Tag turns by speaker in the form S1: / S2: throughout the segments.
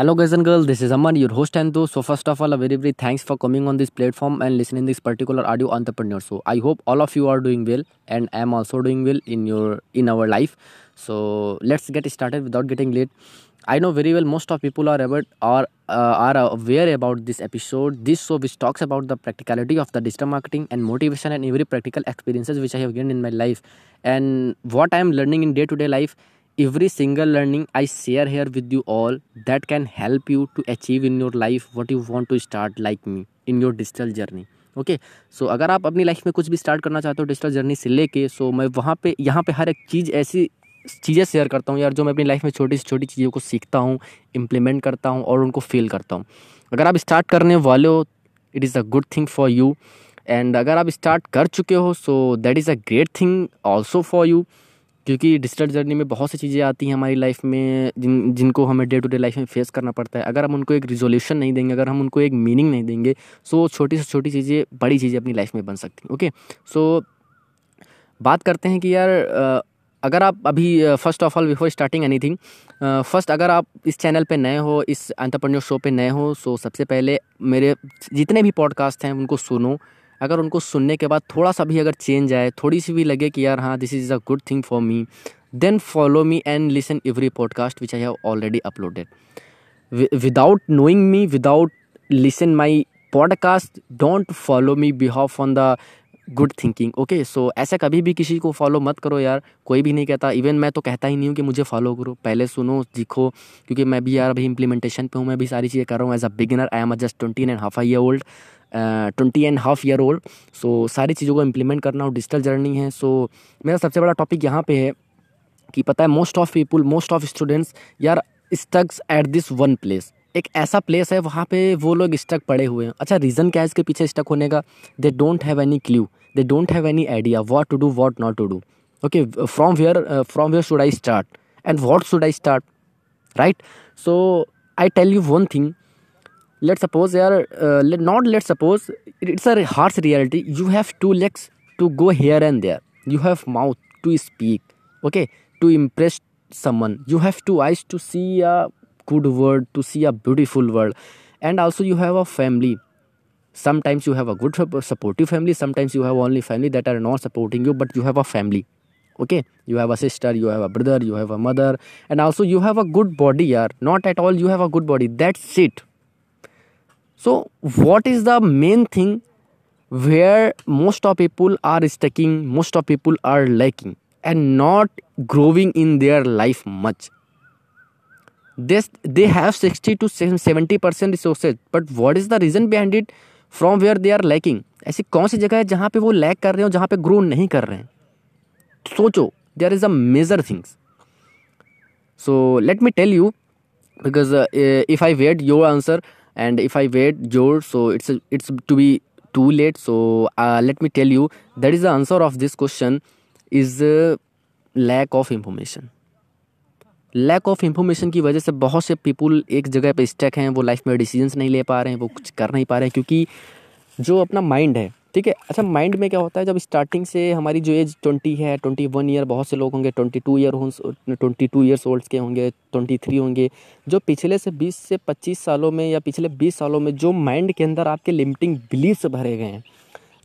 S1: Hello guys and girls, this is Aman, your host and host. So first of all, a very very thanks for coming on this platform and listening this particular audio entrepreneur. So I hope all of you are doing well and I am also doing well in your in our life. So let's get started without getting late. I know very well most of people are aware are uh, are aware about this episode. This show which talks about the practicality of the digital marketing and motivation and every practical experiences which I have gained in my life and what I am learning in day to day life every single learning i share here with you all that can help you to achieve in your life what you want to start like me in your digital journey. Okay okay? So so, अगर आप अपनी life में कुछ भी start करना चाहते हो digital journey से लेके सो so, मैं वहाँ पे यहाँ पे हर एक चीज़ ऐसी चीज़ें शेयर करता हूँ यार जो मैं अपनी लाइफ में छोटी से छोटी चीज़ों को सीखता हूँ इम्प्लीमेंट करता हूँ और उनको फील करता हूँ। अगर आप स्टार्ट करने वाले हो it is a good thing for you and अगर आप स्टार्ट कर चुके हो so that is a great thing also for you क्योंकि डिजिटल जर्नी में बहुत सी चीज़ें आती हैं हमारी लाइफ में, जिन, जिनको हमें डे टू डे लाइफ में फेस करना पड़ता है। अगर हम उनको एक रिजोल्यूशन नहीं देंगे, अगर हम उनको एक मीनिंग नहीं देंगे सो छोटी से छोटी चीज़ें, बड़ी चीज़ें अपनी लाइफ में बन सकती हैं ओके सो बात करते हैं कि यार अगर आप अभी first of all before starting anything first अगर आप इस चैनल पे नए हो, इस एंटरप्रेन्योर शो पे नए हो सो सबसे पहले मेरे जितने भी पॉडकास्ट हैं, उनको सुनो। अगर उनको सुनने के बाद थोड़ा सा भी अगर चेंज आए, थोड़ी सी भी लगे कि यार हाँ this is a good thing for me then follow me and listen every podcast which I have already uploaded without knowing me without listen my podcast don't follow me behalf on the good thinking okay so ऐसा कभी भी किसी को follow मत करो यार। कोई भी नहीं कहता। इवन मैं तो कहता ही नहीं हूँ कि मुझे फॉलो करो। पहले सुनो सीखो। क्योंकि मैं भी यार अभी इंप्लीमेंटेशन पे हूँ मैं भी सारी चीज़ें कर रहा हूँ। As a beginner I am just twenty and half year old twenty and half year old so सारी चीज़ों को इम्प्लीमेंट करना और डिजिटल जर्नी है। सो so, मेरा सबसे बड़ा टॉपिक यहाँ पे है कि पता है most of people most of students यार stucks at this one place एक ऐसा प्लेस है वहाँ पे वो लोग स्टक पड़े हुए हैं। अच्छा रीज़न क्या है इसके पीछे स्टक होने का? They don't have any clue they don't have any idea what to do what not to do. Okay from where uh, from where should i start? And what should i start? Right? So i tell you one thing. Let's suppose they are uh, not let's suppose it's a harsh reality. You have two legs to go here and there. You have mouth to speak. Okay? To impress someone. You have two eyes to see a good world to see a beautiful world. And also you have a family sometimes you have a good supportive family sometimes you have only family that are not supporting you but you have a family okay? You have a sister you have a brother you have a mother and also you have a good body yaar. Not at all you have a good body. That's it. So what is the main thing where most of people are sticking most of people are lacking and not growing in their life much? This they have 60 to 70 percent resources but what is the reason behind it from where they are lacking ऐसी कौन सी जगह है जहाँ पे वो lack कर रहे हो जहाँ पे ग्रो नहीं कर रहे हैं? सोचो there is a major things so let me tell you because if I wait your answer and if I wait your so it's it's to be too late so let me tell you that is the answer of this question is lack of information lack of information की वजह से बहुत से people एक जगह पे stuck हैं, वो लाइफ में डिसीजंस नहीं ले पा रहे हैं, वो कुछ कर नहीं पा रहे हैं, क्योंकि जो अपना माइंड है, ठीक है? अच्छा माइंड में क्या होता है, जब स्टार्टिंग से हमारी जो एज ट्वेंटी है ट्वेंटी वन ईयर बहुत से लोग होंगे twenty two year twenty two years old के होंगे ट्वेंटी थ्री होंगे, जो पिछले से बीस से पच्चीस सालों में या पिछले बीस सालों में जो माइंड के अंदर आपके लिमिटिंग बिलीव्स भरे गए हैं,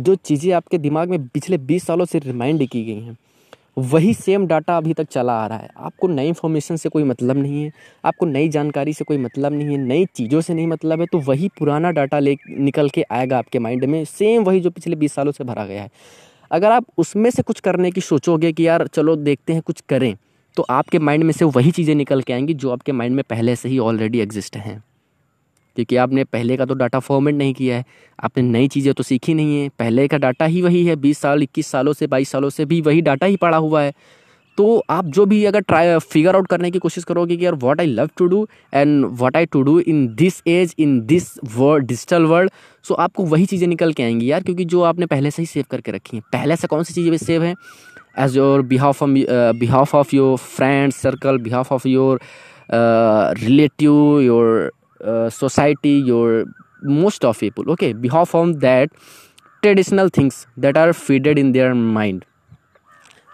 S1: जो चीज़ें आपके दिमाग में पिछले बीस सालों से रिमाइंड की गई हैं वही सेम डाटा अभी तक चला आ रहा है। आपको नई इन्फॉर्मेशन से कोई मतलब नहीं है, आपको नई जानकारी से कोई मतलब नहीं है, नई चीज़ों से नहीं मतलब है तो वही पुराना डाटा ले निकल के आएगा आपके माइंड में। सेम वही जो पिछले बीस सालों से भरा गया है। अगर आप उसमें से कुछ करने की सोचोगे कि यार चलो देखते हैं कुछ करें तो आपके माइंड में से वही चीज़ें निकल के आएँगी जो आपके माइंड में पहले से ही ऑलरेडी एग्जिस्ट हैं। क्योंकि आपने पहले का तो डाटा फॉर्मेट नहीं किया है, आपने नई चीज़ें तो सीखी नहीं है। पहले का डाटा ही वही है, बीस साल, इक्कीस सालों से, बाईस सालों से भी वही डाटा ही पड़ा हुआ है। तो आप जो भी अगर ट्राई फिगर आउट करने की कोशिश करोगे कि यार what I love to do and what I to do in this age in this world digital world so आपको वही चीज़ें निकल के आएँगी यार, क्योंकि जो आपने पहले से ही सेव करके रखी हैं। पहले से कौन सी चीज़ें सेव हैं? As your behalf behalf of your friends circle behalf of your relative your society your most of people okay behalf from that traditional things that are feeded in their mind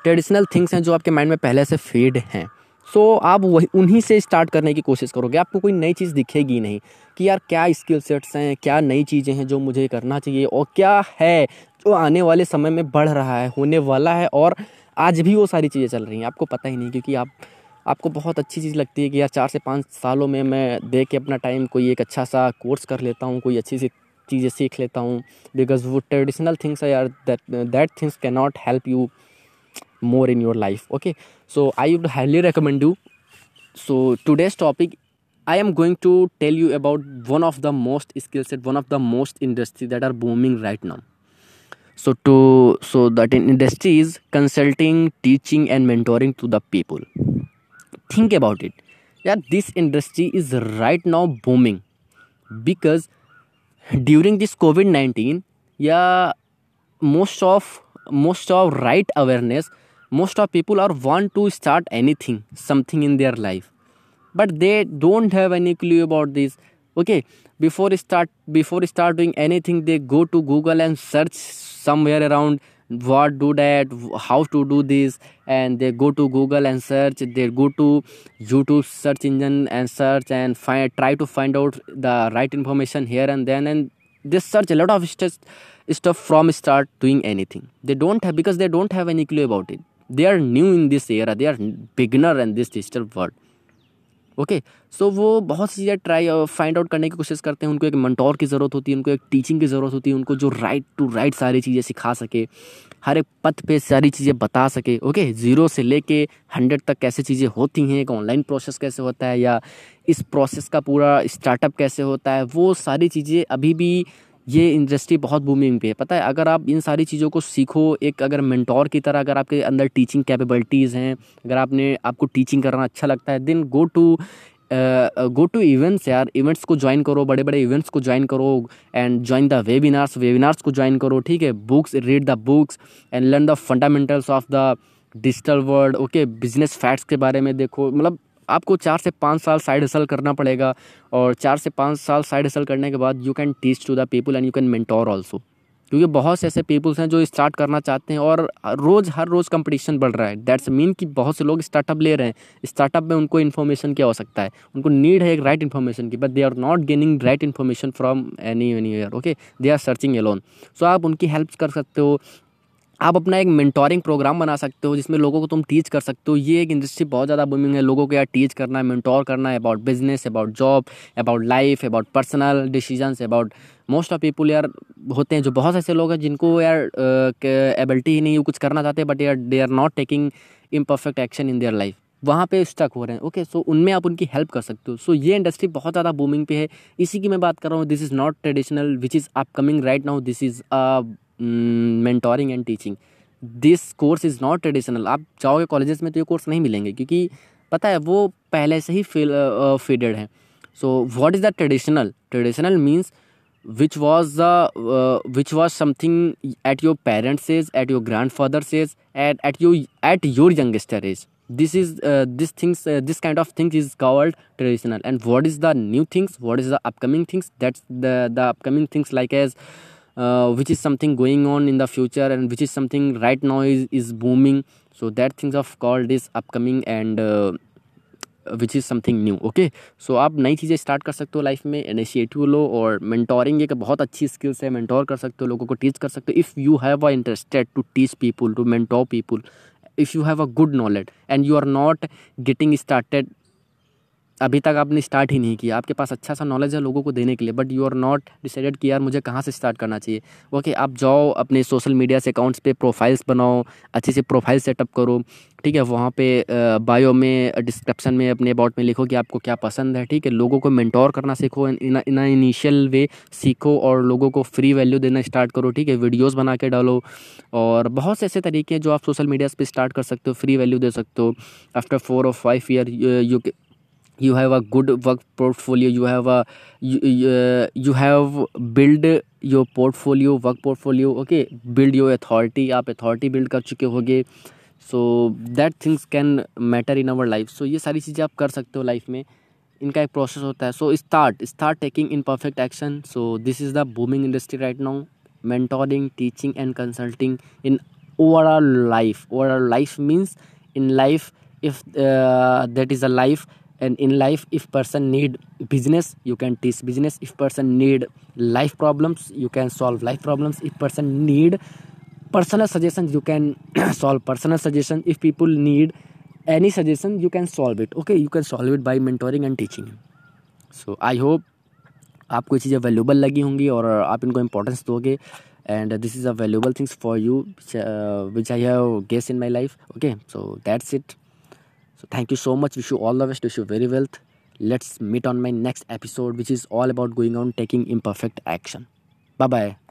S1: traditional things हैं जो आपके mind में पहले से feed हैं। So so, आप वही उन्हीं से स्टार्ट करने की कोशिश करोगे। आपको कोई नई चीज़ दिखेगी नहीं कि यार क्या स्किल सेट्स हैं क्या नई चीज़ें हैं जो मुझे करना चाहिए और क्या है जो आने वाले समय में बढ़ रहा है होने वाला है और आज भी वो सारी चीज़ें चल रही हैं। आपको पता ही नहीं क्योंकि आप आपको बहुत अच्छी चीज़ लगती है कि यार चार से पाँच सालों में मैं दे के अपना टाइम कोई एक अच्छा सा कोर्स कर लेता हूँ कोई अच्छी सी चीज़ें सीख लेता हूँ बिकॉज़ वो ट्रेडिशनल थिंग्स है यार that that things can not help you more in your life okay so i would highly recommend you so today's topic i am going to tell you about one of the most skill set one of the most industry that are booming right now so to so that industry is consulting teaching and mentoring to the people think about it. Yeah this industry is right now booming because during this covid-19 yeah most of most of right awareness most of people are want to start anything something in their life. But they don't have any clue about this. Okay before start before start doing anything they go to google and search somewhere around what do that how to do this and they go to google and search they go to youtube search engine and search and find try to find out the right information here and then and they search a lot of stuff stuff from start doing anything. They don't have because they don't have any clue about it. They are new in this era. They are beginner in this digital world okay so वो बहुत सी चीज़ें try find out करने की कोशिश करते हैं। उनको एक मंटोर की ज़रूरत होती है, उनको एक टीचिंग की ज़रूरत होती है, उनको जो राइट टू राइट सारी चीज़ें सिखा सके, हर एक पथ पे सारी चीज़ें बता सके। ओके ज़ीरो से लेके हंड्रेड तक कैसे चीज़ें होती हैं, एक ऑनलाइन प्रोसेस कैसे होता है या इस प्रोसेस का पूरा स्टार्टअप कैसे होता है, वो सारी चीज़ें अभी भी ये इंडस्ट्री बहुत बूमिंग पे है। पता है, अगर आप इन सारी चीज़ों को सीखो, एक अगर मेंटोर की तरह अगर आपके अंदर टीचिंग कैपेबिलिटीज़ हैं, अगर आपने, आपको टीचिंग करना अच्छा लगता है then go to go to events यार। इवेंट्स को ज्वाइन करो बड़े बड़े इवेंट्स को ज्वाइन करो and join the webinars webinars को ज्वाइन करो, ठीक है? Books read the books and learn the fundamentals of the digital world okay business facts के बारे में देखो मतलब आपको चार से पाँच साल साइड हसल करना पड़ेगा और चार से पाँच साल साइड हसल करने के बाद you can teach to the people and you can mentor also क्योंकि बहुत से ऐसे पीपल्स हैं जो स्टार्ट करना चाहते हैं और रोज़, हर रोज़ कंपटीशन बढ़ रहा है। दैट्स मीन कि बहुत से लोग स्टार्टअप ले रहे हैं। स्टार्टअप में उनको इन्फॉर्मेशन की आवश्यकता है। उनको नीड है एक राइट इन्फॉर्मेशन की but they are not gaining right information from any any year okay they are searching alone so आप उनकी हेल्प कर सकते हो। आप अपना एक मेंटोरिंग प्रोग्राम बना सकते हो, जिसमें लोगों को तुम टीच कर सकते हो। ये एक इंडस्ट्री बहुत ज़्यादा बूमिंग है। लोगों को यार टीच करना है मेंटोर करना है about business about job about life about personal decisions about most of people यार होते हैं, जो बहुत ऐसे लोग हैं जिनको यार एबिलिटी ही नहीं कुछ करना चाहते बट यार they are not taking imperfect action in their life वहाँ पे स्टक हो रहे हैं। ओके सो उनमें आप उनकी हेल्प कर सकते हो। सो ये इंडस्ट्री बहुत ज़्यादा बूमिंग पे है। इसी की मैं बात कर रहा हूँ। This is not traditional which is upcoming right now this is a mentoring and teaching this course is not traditional आप जाओगे कॉलेजेस में तो ये कोर्स नहीं मिलेंगे, क्योंकि पता है, वो पहले से ही फिल फिटेड है। So what is the traditional traditional means which was the which was something at your parents is at your grandfathers is at at your at your youngster age this is this things this kind of things is covered traditional and what is the new things what is the upcoming things that's the upcoming things like as uh, which is something going on in the future and which is something right now is, is booming. So that things of called is upcoming and uh, which is something new okay so आप नई चीज़ें start कर सकते हो life में initiative लो और mentoring एक बहुत अच्छी स्किल्स है मेंटोर कर सकते हो लोगों को टीच कर सकते हो। If you have a interested to teach people to mentor people if you have a good knowledge and you are not getting started अभी तक आपने स्टार्ट ही नहीं किया। आपके पास अच्छा सा नॉलेज है लोगों को देने के लिए but you are not decided कि यार मुझे कहाँ से स्टार्ट करना चाहिए। ओके आप जाओ, अपने सोशल मीडिया से अकाउंट्स पे प्रोफाइल्स बनाओ, अच्छे से प्रोफ़ाइल सेटअप करो, ठीक है? वहाँ पे बायो में डिस्क्रिप्शन में, अपने अबाउट में लिखो कि आपको क्या पसंद है, ठीक है? लोगों को मेंटोर करना सीखो, इन इन इनिशियल वे सीखो और लोगों को फ्री वैल्यू देना स्टार्ट करो, ठीक है? वीडियोस बना के डालो और बहुत से ऐसे तरीके हैं जो आप सोशल मीडिया पे स्टार्ट कर सकते हो फ्री वैल्यू दे सकते हो। आफ्टर फोर और five year you you have a good work portfolio you have a you, uh, you have build your portfolio work portfolio okay build your authority आप authority build कर चुके होगे so that things can matter in our life so ये सारी चीज़ें आप कर सकते हो लाइफ में इनका एक प्रोसेस होता है so start start taking in perfect action so this is the booming industry right now mentoring teaching and consulting in overall life overall life means in life if uh, that is a life and in life if person need business you can teach business if person need life problems you can solve life problems if person need personal suggestion you can solve personal suggestion if people need any suggestion you can solve it okay you can solve it by mentoring and teaching so I hope आपको ये चीज़ें valuable लगी होंगी और आप इनको importance दोगे. And this is a valuable things for you which I have guess in my life okay so that's it so thank you so much. Wish you all the best. Wish you very wealth. Let's meet on my next episode which is all about going on taking imperfect action. Bye bye